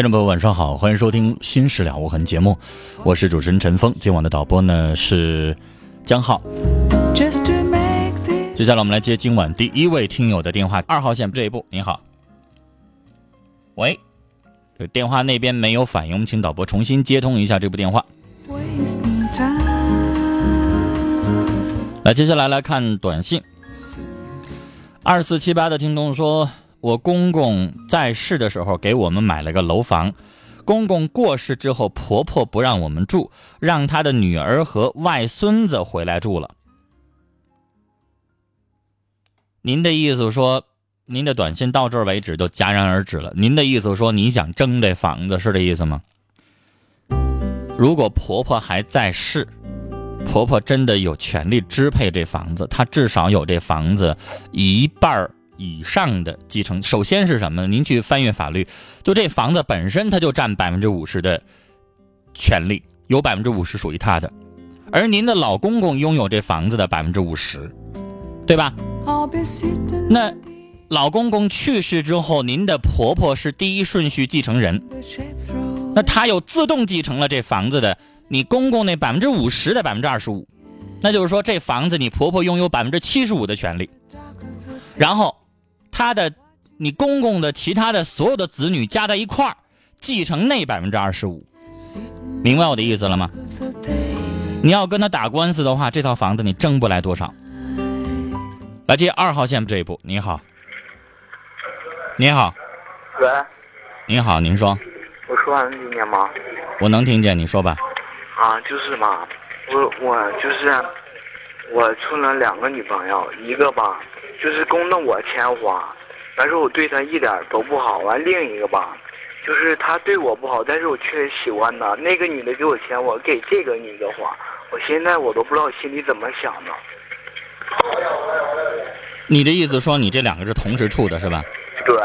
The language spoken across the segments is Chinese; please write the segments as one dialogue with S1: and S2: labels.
S1: 听众朋友，晚上好，欢迎收听《新事了无痕》节目，我是主持人陈峰，今晚的导播呢是江浩。接下来我们来接今晚第一位听友的电话，二号线这一步，您好。喂，这电话那边没有反应，我们请导播重新接通一下这部电话。来，接下来来看短信。二四七八的听众说。我公公在世的时候给我们买了个楼房，公公过世之后，婆婆不让我们住，让她的女儿和外孙子回来住了。您的意思说，您的短信到这儿为止就戛然而止了。您的意思说，你想争这房子是这意思吗？如果婆婆还在世，婆婆真的有权利支配这房子，她至少有这房子一半儿。以上的继承，首先是什么呢？您去翻阅法律，就这房子本身，它就占百分之五十的权利，有百分之五十属于他的，而您的老公公拥有这房子的百分之五十，对吧？那老公公去世之后，您的婆婆是第一顺序继承人，那她又自动继承了这房子的你公公那百分之五十的百分之二十五，那就是说这房子你婆婆拥有百分之七十五的权利，然后。他的，你公公的其他的所有的子女加在一块儿，继承那百分之二十五，明白我的意思了吗？你要跟他打官司的话，这套房子你挣不来多少。来接二号线这一步，你好，你好，
S2: 喂，
S1: 你好，您说，
S2: 我说话能听见吗？
S1: 我能听见，你说吧。
S2: 啊，就是嘛，我我就是我处了两个女朋友，一个吧。就是供着我钱花，但是我对他一点都不好。完另一个吧，就是他对我不好，但是我确实喜欢他。那个女的给我钱，我给这个女的花。我现在我都不知道心里怎么想的。
S1: 你的意思说你这两个是同时处的是吧？
S2: 对。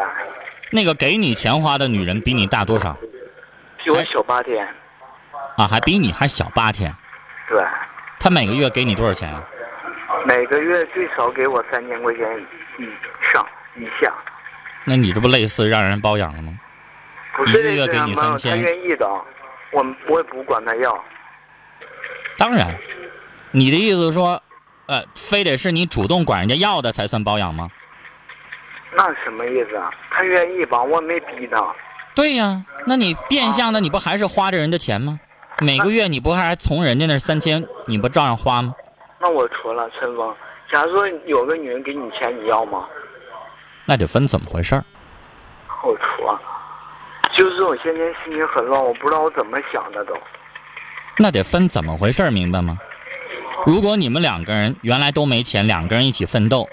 S1: 那个给你钱花的女人比你大多少？
S2: 比我小八天。
S1: 啊，还比你还小八天。
S2: 对。
S1: 她每个月给你多少钱啊？
S2: 每个月最少给我三千块钱以上以下，
S1: 那你这不类似让人包养了吗？
S2: 不
S1: 是一个月给你三千，
S2: 他愿意的，我我也不管他要。
S1: 当然，你的意思是说，呃，非得是你主动管人家要的才算包养吗？
S2: 那什么意思啊？他愿意吧，我没逼他。
S1: 对呀，那你变相的你不还是花着人的钱吗？每个月你不还从人家那三千，你不照样花吗？
S2: 那我错了，春风。假如说有个女人给你钱，你要吗？
S1: 那得分怎么回事儿。
S2: 我错，就是我现在心情很乱，我不知道我怎么想的都。
S1: 那得分怎么回事儿，明白吗？如果你们两个人原来都没钱，两个人一起奋斗，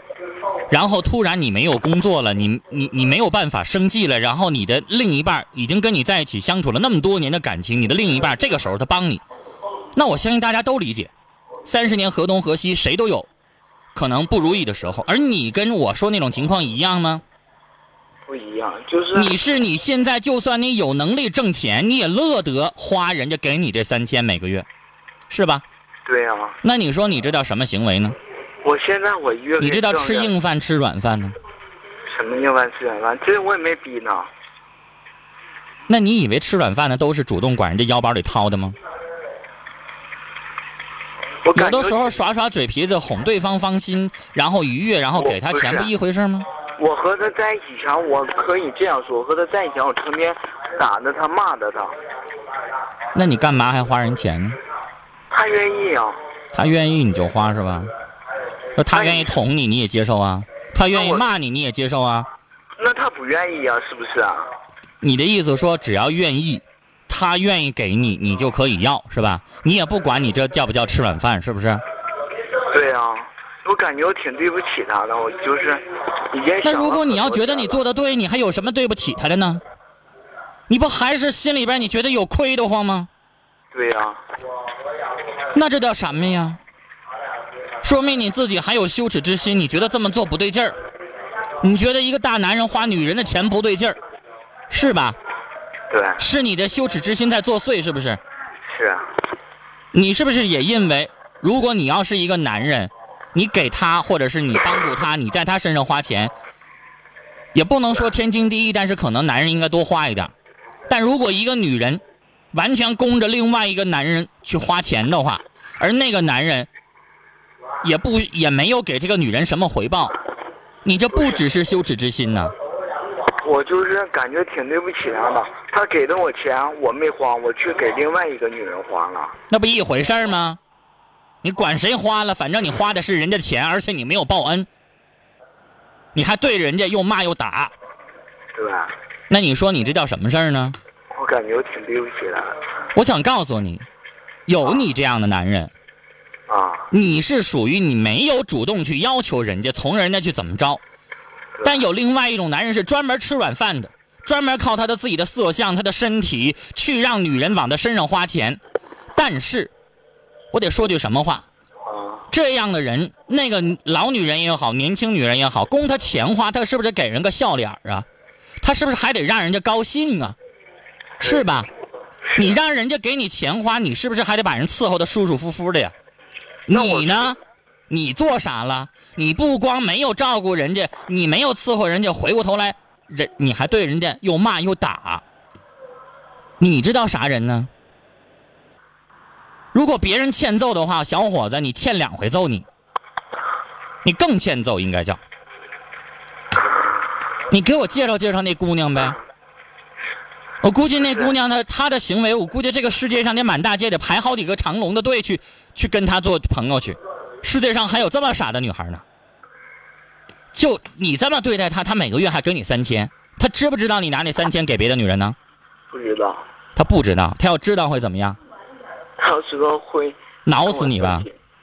S1: 然后突然你没有工作了，你你你没有办法生计了，然后你的另一半已经跟你在一起相处了那么多年的感情，你的另一半这个时候他帮你，那我相信大家都理解。三十年河东河西，谁都有可能不如意的时候。而你跟我说那种情况一样吗？
S2: 不一样，就是
S1: 你是你现在就算你有能力挣钱，你也乐得花人家给你这三千每个月，是吧？
S2: 对呀。
S1: 那你说你这叫什么行为呢？
S2: 我现在我月
S1: 你这叫吃硬饭吃软饭呢？
S2: 什么硬饭吃软饭？这我也没逼呢。
S1: 那你以为吃软饭的都是主动管人家腰包里掏的吗？有的时候耍耍嘴皮子哄对方芳心，然后愉悦，然后给他钱，
S2: 不
S1: 一回事吗？
S2: 我和他在一起前，我可以这样说，我和他在一起前，我成天打着他，骂着他，
S1: 那你干嘛还花人钱呢？
S2: 他愿意啊。
S1: 他愿意你就花是吧？那他愿意捅你，你也接受啊？他愿意骂你，你也接受啊？
S2: 那他不愿意啊，是不是啊？
S1: 你的意思说，只要愿意，他愿意给你，你就可以要是吧？你也不管你这叫不叫吃软饭，是不是？
S2: 对啊，我感觉我挺对不起他的，我就是已经想
S1: 那如果你要觉得你做的对，你还有什么对不起他的呢？你不还是心里边你觉得有亏得慌吗？
S2: 对呀、
S1: 那这叫什么呀？说明你自己还有羞耻之心，你觉得这么做不对劲儿，你觉得一个大男人花女人的钱不对劲儿，是吧？
S2: 对，
S1: 是你的羞耻之心在作祟，是不是？
S2: 是啊，
S1: 你是不是也认为，如果你要是一个男人，你给他或者是你帮助他，你在他身上花钱，也不能说天经地义，但是可能男人应该多花一点。但如果一个女人完全供着另外一个男人去花钱的话，而那个男人也不也没有给这个女人什么回报，你这不只是羞耻之心呐、
S2: 我就是感觉挺对不起他的，他给的我钱我没花，我去给另外一个女人花了。
S1: 那不一回事儿吗？你管谁花了，反正你花的是人家的钱，而且你没有报恩，你还对人家又骂又打，
S2: 对吧？
S1: 那你说你这叫什么事儿呢？
S2: 我感觉我挺对不起他的
S1: 我想告诉你，有你这样的男人，
S2: 啊。
S1: 你是属于你没有主动去要求人家，从人家去怎么着，但有另外一种男人是专门吃软饭的，专门靠他的自己的色相、他的身体去让女人往他身上花钱，但是，我得说句什么话？
S2: 啊，
S1: 这样的人，那个老女人也好，年轻女人也好，供他钱花，他是不是给人个笑脸儿啊？他是不是还得让人家高兴啊？是吧？你让人家给你钱花，你是不是还得把人伺候的舒舒服服的呀？
S2: 那
S1: 你呢？你做啥了？你不光没有照顾人家，你没有伺候人家，回过头来，人你还对人家又骂又打。你知道啥人呢？如果别人欠揍的话，小伙子，你欠两回揍你，你更欠揍，应该叫。你给我介绍介绍那姑娘呗。我估计那姑娘她她的行为，我估计这个世界上得满大街得排好几个长龙的队去去跟她做朋友去。世界上还有这么傻的女孩呢。就你这么对待她，她每个月还给你三千，她知不知道你拿那三千给别的女人呢？
S2: 不知道，
S1: 她不知道，她要知道会怎么样？
S2: 她要知道会
S1: 挠死你吧！！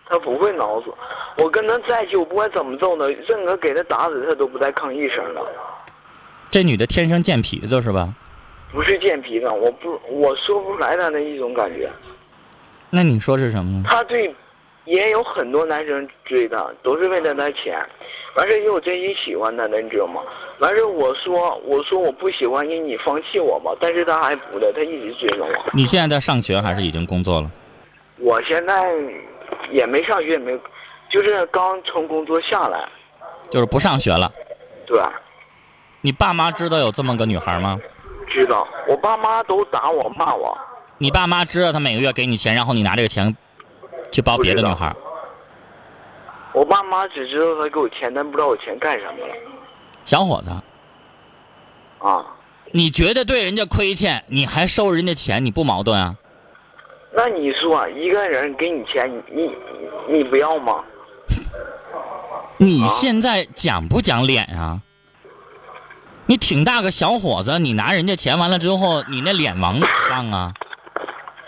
S2: 她不会挠死我，跟她在一起，我不管怎么揍她，任何给她打死她都不带吭一声的。
S1: 这女的天生贱皮子是吧？
S2: 不是贱皮子，我不我说不出来她那一种感觉。
S1: 那你说是什么呢？
S2: 她对，也有很多男生追她，都是为了她钱。完事也有真心喜欢她的，你知道吗？完事我说我说我不喜欢你，你放弃我吧。但是她还不的，她一直追着我。
S1: 你现在在上学还是已经工作了？
S2: 我现在也没上学，也没，就是刚从工作下来。
S1: 就是不上学了。
S2: 对，
S1: 你爸妈知道有这么个女孩吗？
S2: 知道。我爸妈都打我骂我。
S1: 你爸妈知道他每个月给你钱，然后你拿这个钱去包别的女孩？
S2: 我爸妈只知道他给我钱，但不知道我钱干什么了。
S1: 小伙子，
S2: 啊，
S1: 你觉得对人家亏欠，你还收人家钱，你不矛盾啊？
S2: 那你说一个人给你钱，你你你不要吗？
S1: 你现在讲不讲脸啊？你挺大个小伙子，你拿人家钱完了之后，你那脸往哪放啊？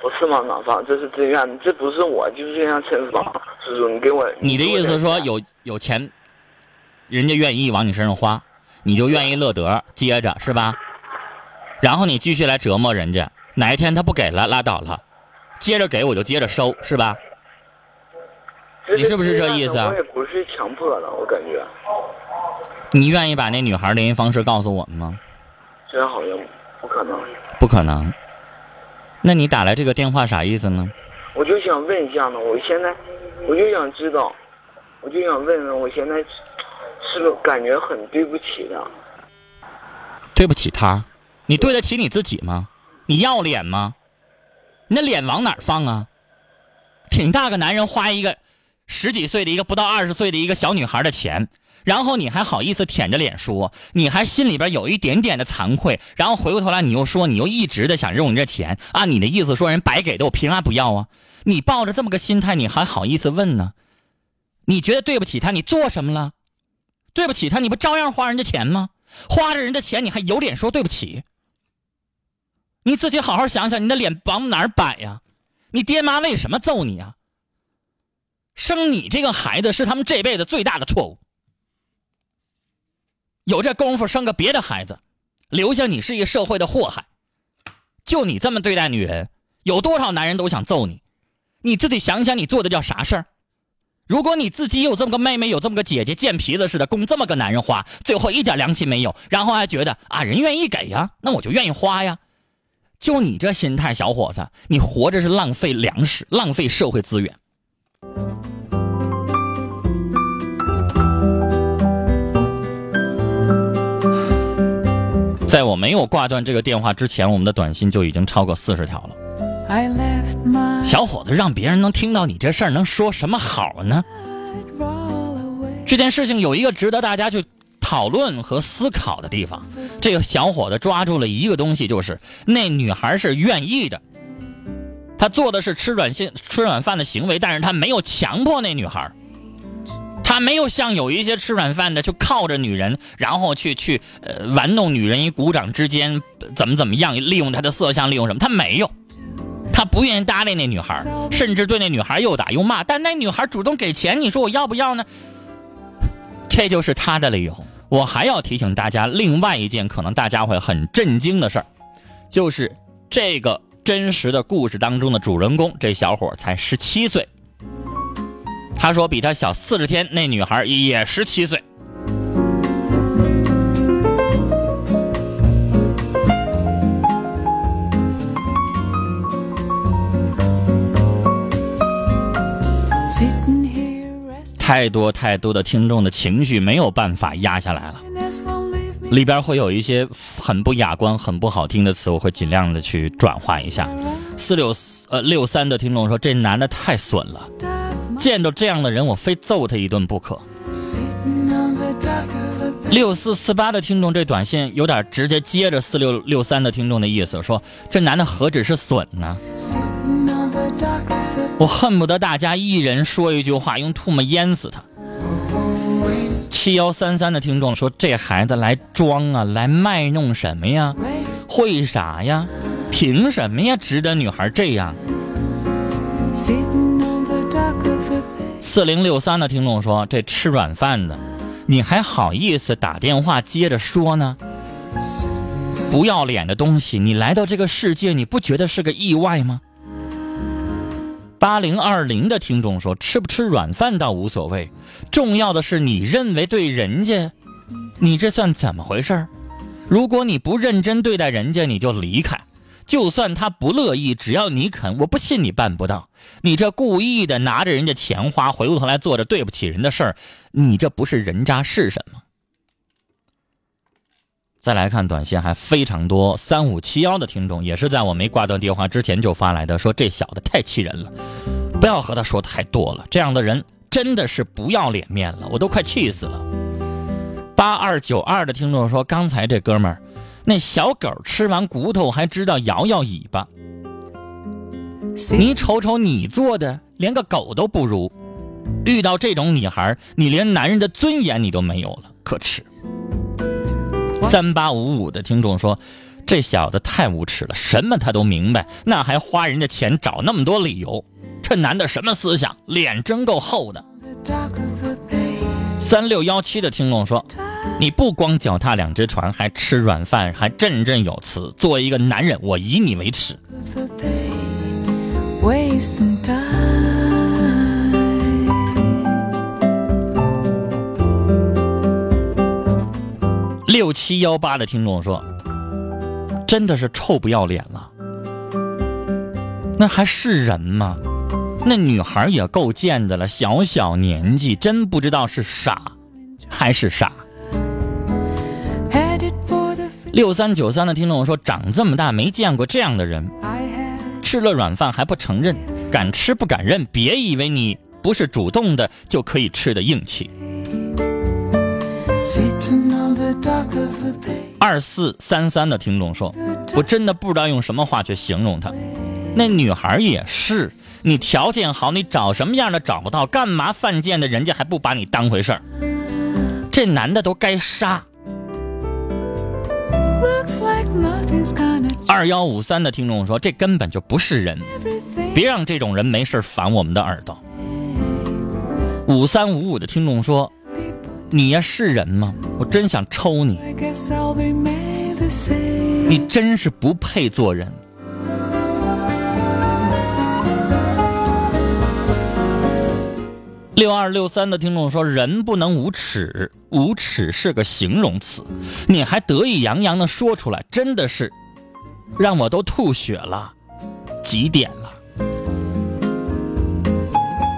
S2: 我是吗，老方？这是自愿的，这不是我，就是这样称方。叔叔，你给我。
S1: 你的意思是说
S2: 有？
S1: 有有钱，人家愿意往你身上花，你就愿意乐得接着是吧？然后你继续来折磨人家，哪一天他不给了拉倒了，接着给我就接着收是吧？你是不是这意思啊
S2: 我也不是强迫的，我感觉
S1: 你愿意把那女孩联系方式告诉我们吗？
S2: 这好像不可能。
S1: 不可能。那你打来这个电话啥意思呢？
S2: 我就想问一下呢，我现在我就想知道，我就想问问，我现在是不是感觉很对不起他。
S1: 对不起他，你对得起你自己吗？你要脸吗？你那脸往哪儿放啊？挺大个男人花一个十几岁的一个不到二十岁的一个小女孩的钱，然后你还好意思舔着脸说，你还心里边有一点点的惭愧，然后回过头来你又说你又一直的想用你这钱，按你的意思说人白给的，我凭啥不要啊？你抱着这么个心态，你还好意思问呢？你觉得对不起他，你做什么了？对不起他，你不照样花人家钱吗？花着人家钱，你还有脸说对不起？你自己好好想想，你的脸往哪儿摆呀？你爹妈为什么揍你呀？生你这个孩子是他们这辈子最大的错误。有这功夫生个别的孩子，留下你是一个社会的祸害。就你这么对待女人，有多少男人都想揍你？你自己想想，你做的叫啥事儿？如果你自己有这么个妹妹，有这么个姐姐，贱皮子似的供这么个男人花，最后一点良心没有，然后还觉得啊人愿意给呀，那我就愿意花呀。就你这心态，小伙子，你活着是浪费粮食，浪费社会资源。在我没有挂断这个电话之前，我们的短信就已经超过四十条了。小伙子，让别人能听到你这事儿，能说什么好呢？这件事情有一个值得大家去讨论和思考的地方。这个小伙子抓住了一个东西，就是那女孩是愿意的，他做的是吃软心吃软饭的行为，但是他没有强迫那女孩。他没有像有一些吃软饭的，就靠着女人，然后去去呃玩弄女人，一鼓掌之间怎么怎么样，利用她的色相，利用什么？他没有，他不愿意搭理那女孩，甚至对那女孩又打又骂。但那女孩主动给钱，你说我要不要呢？这就是他的理由。我还要提醒大家，另外一件可能大家会很震惊的事儿，就是这个真实的故事当中的主人公，这小伙才十七岁。他说比他小四十天，那女孩也十七岁。太多太多的听众的情绪没有办法压下来了，里边会有一些很不雅观、很不好听的词，我会尽量的去转化一下。四六呃六三的听众说：“这男的太损了，见到这样的人，我非揍他一顿不可。”六四四八的听众这短信有点直接接着四六六三的听众的意思，说：“这男的何止是损呢？”我恨不得大家一人说一句话，用唾沫淹死他。七幺三三的听众说：“这孩子来装啊，来卖弄什么呀？会啥呀？凭什么呀？值得女孩这样？”四零六三的听众说：“这吃软饭的，你还好意思打电话接着说呢？不要脸的东西！你来到这个世界，你不觉得是个意外吗？”八零二零的听众说：“吃不吃软饭倒无所谓，重要的是你认为对人家，你这算怎么回事如果你不认真对待人家，你就离开。就算他不乐意，只要你肯，我不信你办不到。你这故意的拿着人家钱花，回过头来做着对不起人的事儿，你这不是人渣是什么？”再来看短信还非常多，三五七幺的听众也是在我没挂断电话之前就发来的，说这小子太气人了，不要和他说太多了，这样的人真的是不要脸面了，我都快气死了。八二九二的听众说，刚才这哥们儿，那小狗吃完骨头还知道摇摇尾巴，你瞅瞅你做的，连个狗都不如，遇到这种女孩，你连男人的尊严你都没有了，可耻。三八五五的听众说：“这小子太无耻了，什么他都明白，那还花人家钱找那么多理由，这男的什么思想，脸真够厚的。”三六幺七的听众说：“你不光脚踏两只船，还吃软饭，还振振有词。作为一个男人，我以你为耻。”六七幺八的听众说：“真的是臭不要脸了，那还是人吗？那女孩也够贱的了，小小年纪，真不知道是傻还是傻。六三九三的听众说，长这么大没见过这样的人，吃了软饭还不承认，敢吃不敢认，别以为你不是主动的就可以吃的硬气。二四三三的听众说，我真的不知道用什么话去形容他。那女孩也是，你条件好，你找什么样的找不到，干嘛犯贱的，人家还不把你当回事儿？这男的都该杀。二幺五三的听众说，这根本就不是人，别让这种人没事烦我们的耳朵。五三五五的听众说，你呀是人吗？我真想抽你.你真是不配做人。六二六三的听众说：“人不能无耻，无耻是个形容词，你还得意洋洋的说出来，真的是让我都吐血了，几点了？”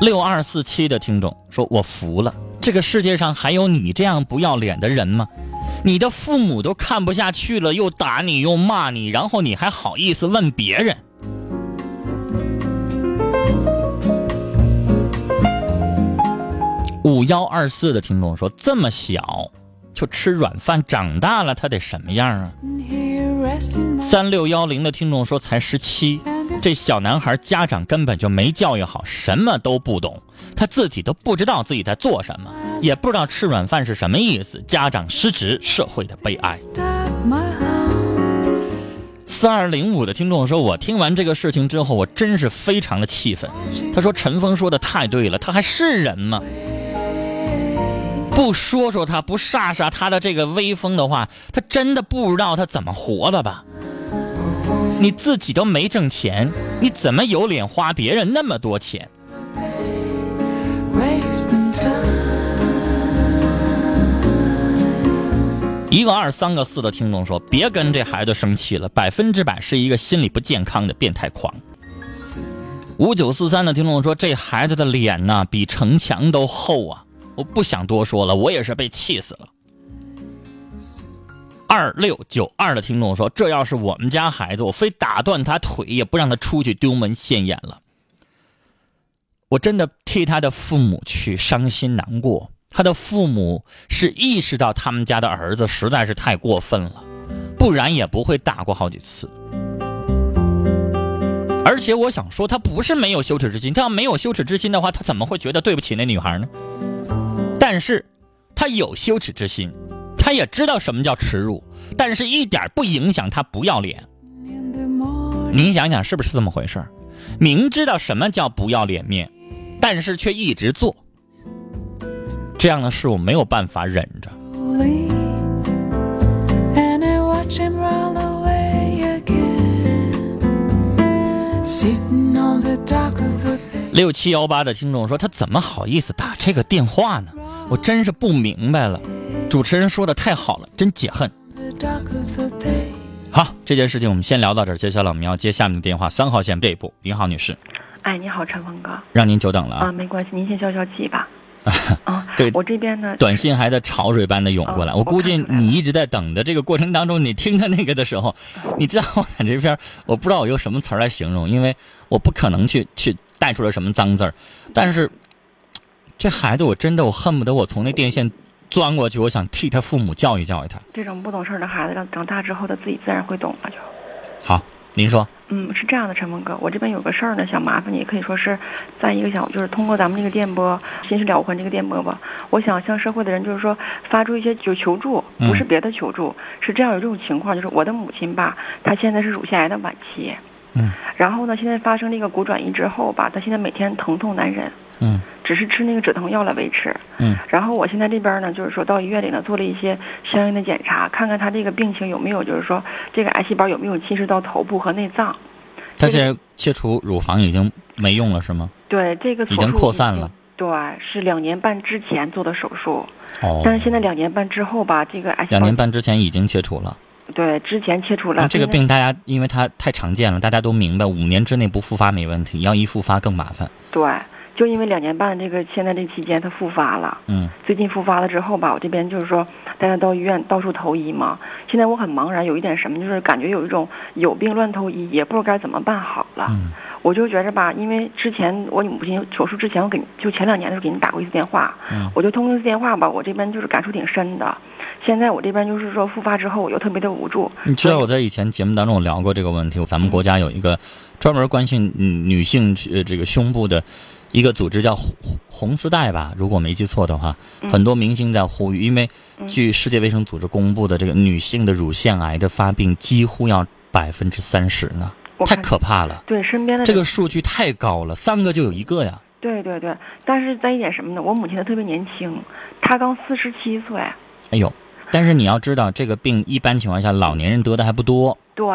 S1: 六二四七的听众说：“我服了，这个世界上还有你这样不要脸的人吗？你的父母都看不下去了，又打你又骂你，然后你还好意思问别人？”五幺二四的听众说：“这么小就吃软饭，长大了他得什么样啊？”三六幺零的听众说：“才十七，这小男孩家长根本就没教育好，什么都不懂，他自己都不知道自己在做什么，也不知道吃软饭是什么意思。家长失职，社会的悲哀。”四二零五的听众说：“我听完这个事情之后，我真是非常的气愤。他说陈峰说的太对了，他还是人吗？不说说他，不煞煞他的这个威风的话，他真的不知道他怎么活的吧？你自己都没挣钱，你怎么有脸花别人那么多钱？一个二三个四的听众说：“别跟这孩子生气了，百分之百是一个心理不健康的变态狂。”五九四三的听众说：“这孩子的脸呐、比城墙都厚啊！”我不想多说了，我也是被气死了。二六九二的听众说：“这要是我们家孩子，我非打断他腿，也不让他出去丢门现眼了。”我真的替他的父母去伤心难过。他的父母是意识到他们家的儿子实在是太过分了，不然也不会打过好几次。而且我想说，他不是没有羞耻之心，他要没有羞耻之心的话，他怎么会觉得对不起那女孩呢？但是，他有羞耻之心，他也知道什么叫耻辱，但是一点不影响他不要脸。您想想是不是这么回事儿？明知道什么叫不要脸面，但是却一直做，这样的事我没有办法忍着。六七幺八的听众说，他怎么好意思打这个电话呢？我真是不明白了。主持人说的太好了，真解恨。好，这件事情我们先聊到这儿，接下来我们要接下面的电话，三号线这一部。您好，女士，
S3: 哎，你好，陈峰哥
S1: 让您久等了
S3: 啊，
S1: 啊。
S3: 没关系，您先消消气吧。啊，
S1: 对
S3: 我这边呢，
S1: 短信还在潮水般的涌过来，
S3: 哦
S1: 我估计你一直在等的这个过程当中，你听他那个的时候，你知道我在这边，我不知道我用什么词儿来形容，因为我不可能去去带出来什么脏字儿，但是这孩子我真的我恨不得我从那电线钻过去，我想替他父母教育教育他。
S3: 这种不懂事儿的孩子，长长大之后他自己自然会懂了就。
S1: 好，您说，
S3: 嗯，是这样的，陈峰哥，我这边有个事儿呢，想麻烦你，可以说是在一个想，就是通过咱们这个电波“心事了无痕”这个电波吧，我想向社会的人就是说发出一些就求助，
S1: 嗯
S3: 不是别的求助，是这样有这种情况，就是我的母亲吧，她现在是乳腺癌的晚期，
S1: 嗯，
S3: 然后呢，现在发生这个骨转移之后吧，她现在每天疼痛难忍，
S1: 嗯
S3: 只是吃那个止疼药来维持。
S1: 嗯
S3: 然后我现在这边呢，就是说到医院里呢做了一些相应的检查，看看他这个病情有没有，就是说这个癌细胞有没有侵蚀到头部和内脏。
S1: 他现在切除乳房已经没用了是吗？
S3: 对，这个
S1: 已经扩散了。
S3: 对，是两年半之前做的手术，
S1: 哦，
S3: 但是现在两年半之后吧，这个癌细胞
S1: 两年半之前已经切除了。
S3: 对之前切除了。
S1: 那这个病大家因为它太常见了，大家都明白，五年之内不复发没问题，要一复发更麻烦。
S3: 对，就因为两年半这个现在这期间他复发了，
S1: 嗯
S3: 最近复发了之后吧，我这边就是说带他到医院到处投医嘛。现在我很茫然，有一点什么，就是感觉有一种有病乱投医，也不知道该怎么办好了。
S1: 嗯
S3: 我就觉着吧，因为之前我母亲手术之前，我给就前两年的时候给您打过一次电话，
S1: 嗯
S3: 我就通过一次电话吧，我这边就是感触挺深的。现在我这边就是说复发之后，我又特别的无助。
S1: 你知道我在以前节目当中我聊过这个问题，咱们国家有一个专门关心嗯女性呃这个胸部的一个组织叫红红丝带吧，如果没记错的话，
S3: 嗯。
S1: 很多明星在呼吁，因为
S3: 嗯。
S1: 据世界卫生组织公布的这个女性的乳腺癌的发病几乎要百分之三十呢，太可怕了，
S3: 对身边的
S1: 这个数据太高了，三个就有一个呀。
S3: 对对对，但是在一点什么呢？我母亲她特别年轻，她刚四十七岁，
S1: 哎呦，但是你要知道，这个病一般情况下老年人得的还不多，
S3: 对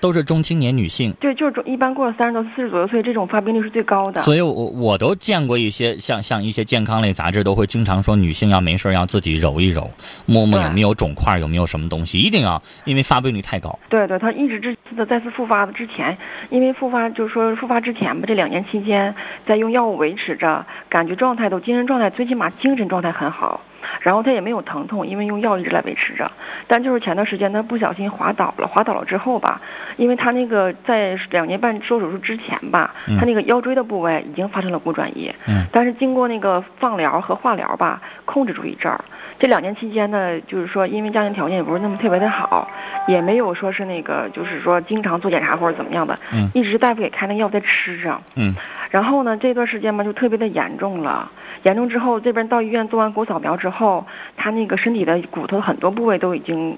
S1: 都是中青年女性。
S3: 对，就是说一般过了三十多、四十左右岁，这种发病率是最高的。
S1: 所以我我都见过一些像像一些健康类杂志都会经常说女性要没事要自己揉一揉，摸摸有没有肿块，有没有什么东西，一定要，因为发病率太高。
S3: 对对，她一直这次的再次复发的之前，因为复发就是说复发之前吧，这两年期间在用药物维持着，感觉状态都精神状态最起码精神状态很好，然后他也没有疼痛，因为用药一直来维持着。但就是前段时间他不小心滑倒了，滑倒了之后吧，因为他那个在两年半做手术之前吧，他那个腰椎的部位已经发生了骨转移，
S1: 嗯
S3: 但是经过那个放疗和化疗吧，控制住一阵儿。这两年期间呢，就是说因为家庭条件也不是那么特别的好，也没有说是那个就是说经常做检查或者怎么样的，
S1: 嗯
S3: 一直大夫给开那药在吃着。
S1: 嗯
S3: 然后呢，这段时间嘛就特别的严重了，严重之后这边到医院做完骨扫描之后，他那个身体的骨头很多部位都已经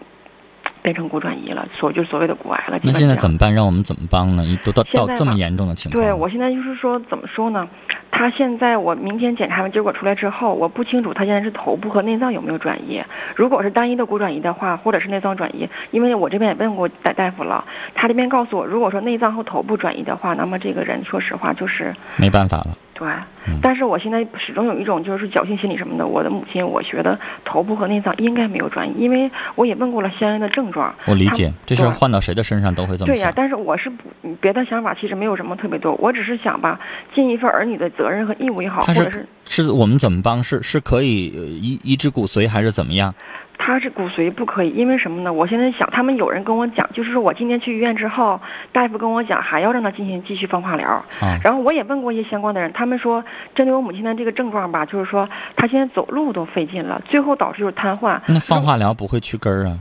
S3: 变成骨转移了，所就所谓的骨癌了。
S1: 那现在怎么办？让我们怎么帮呢？都到到这么严重的情况，
S3: 对我现在就是说，怎么说呢？他现在我明天检查完结果出来之后，我不清楚他现在是头部和内脏有没有转移。如果是单一的骨转移的话，或者是内脏转移，因为我这边也问过大大夫了，他这边告诉我，如果说内脏和头部转移的话，那么这个人说实话就是
S1: 没办法了。
S3: 对。
S1: 嗯
S3: 但是我现在始终有一种就是侥幸心理什么的。我的母亲，我觉得头部和内脏应该没有转移，因为我也问过了相应的症状。
S1: 我理解，这事儿换到谁的身上都会这么
S3: 对呀、
S1: 想。
S3: 但是我是不别的想法，其实没有什么特别多，我只是想吧，尽一份儿女的责任和义务也好，
S1: 他
S3: 或者是
S1: 是是我们怎么帮？是是可以呃移移植骨髓还是怎么样？
S3: 他是骨髓不可以，因为什么呢？我现在想，他们有人跟我讲，就是说我今天去医院之后，大夫跟我讲还要让他进行继续放化疗，
S1: 啊，
S3: 然后我也问过一些相关的人，他们说针对我母亲的这个症状吧，就是说她现在走路都费劲了，最后导致就是瘫痪。
S1: 那放化疗不会去根儿啊？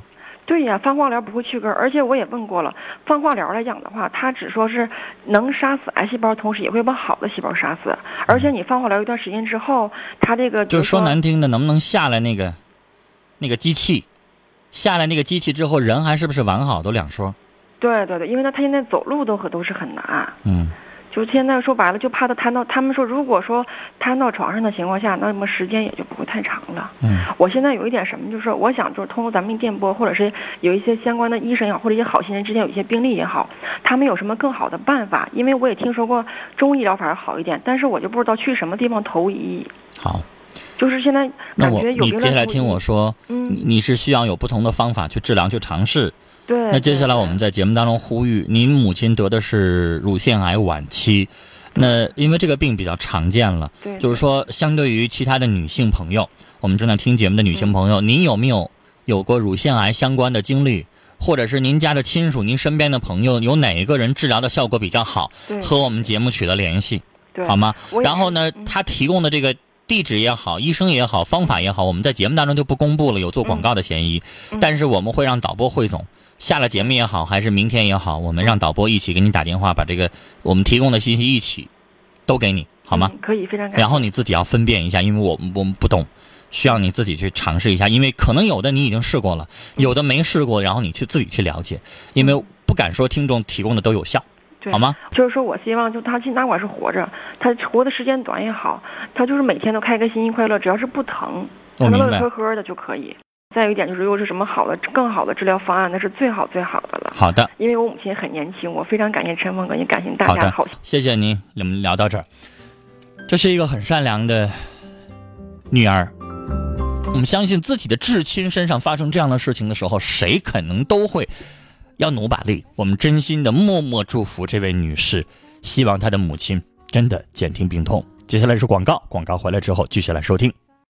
S3: 对呀，放化疗不会去根儿，而且我也问过了，放化疗来讲的话，它只说是能杀死癌细胞，同时也会把好的细胞杀死。而且你放化疗一段时间之后，它这个
S1: 就是说难听的，能不能下来那个那个机器？下来那个机器之后，人还是不是完好都两说。
S3: 对对对，因为他他现在走路都可都是很难，
S1: 嗯，
S3: 就现在说白了，就怕他瘫到，他们说如果说瘫到床上的情况下，那么时间也就不会太长了。
S1: 嗯，
S3: 我现在有一点什么，就是我想就是通过咱们电波，或者是有一些相关的医生也好，或者一些好心人之间有一些病例也好，他们有什么更好的办法？因为我也听说过中医疗法好一点，但是我就不知道去什么地方投医。
S1: 好，
S3: 就是现在
S1: 那我
S3: 感觉有
S1: 你接下来听我说，
S3: 嗯
S1: 你你是需要有不同的方法去治疗去尝试。
S3: 对。
S1: 那接下来我们在节目当中呼吁，您母亲得的是乳腺癌晚期，那因为这个病比较常见了，
S3: 对
S1: 就是说相对于其他的女性朋友，我们正在听节目的女性朋友，您有没有有过乳腺癌相关的经历？或者是您家的亲属、您身边的朋友，有哪一个人治疗的效果比较好，和我们节目取得联系，好吗然后呢他提供的这个地址也好，医生也好，方法也好，我们在节目当中就不公布了，有做广告的嫌疑。
S3: 嗯
S1: 但是我们会让导播汇总，下了节目也好，还是明天也好，我们让导播一起给你打电话，把这个我们提供的信息一起都给你，好吗？
S3: 嗯可以，非常感谢。
S1: 然后你自己要分辨一下，因为我们我们不懂，需要你自己去尝试一下，因为可能有的你已经试过了，有的没试过，然后你去自己去了解，因为不敢说听众提供的都有效，
S3: 对
S1: 好吗？
S3: 就是说我希望，就他尽哪管是活着，他活的时间短也好，他就是每天都开开心心快乐，只要是不疼，他
S1: 我明白
S3: 能乐呵。呵的就可以。再有一点就是，如果是什么好的、更好的治疗方案，那是最好最好的了。
S1: 好的，
S3: 因为我母亲很年轻，我非常感谢陈峰哥，也感谢大家好。，
S1: 谢谢您，我们聊到这儿。这是一个很善良的女儿，我们相信自己的至亲身上发生这样的事情的时候，谁可能都会要努把力。我们真心的默默祝福这位女士，希望她的母亲真的减轻病痛，接下来是广告，广告回来之后继续来收听。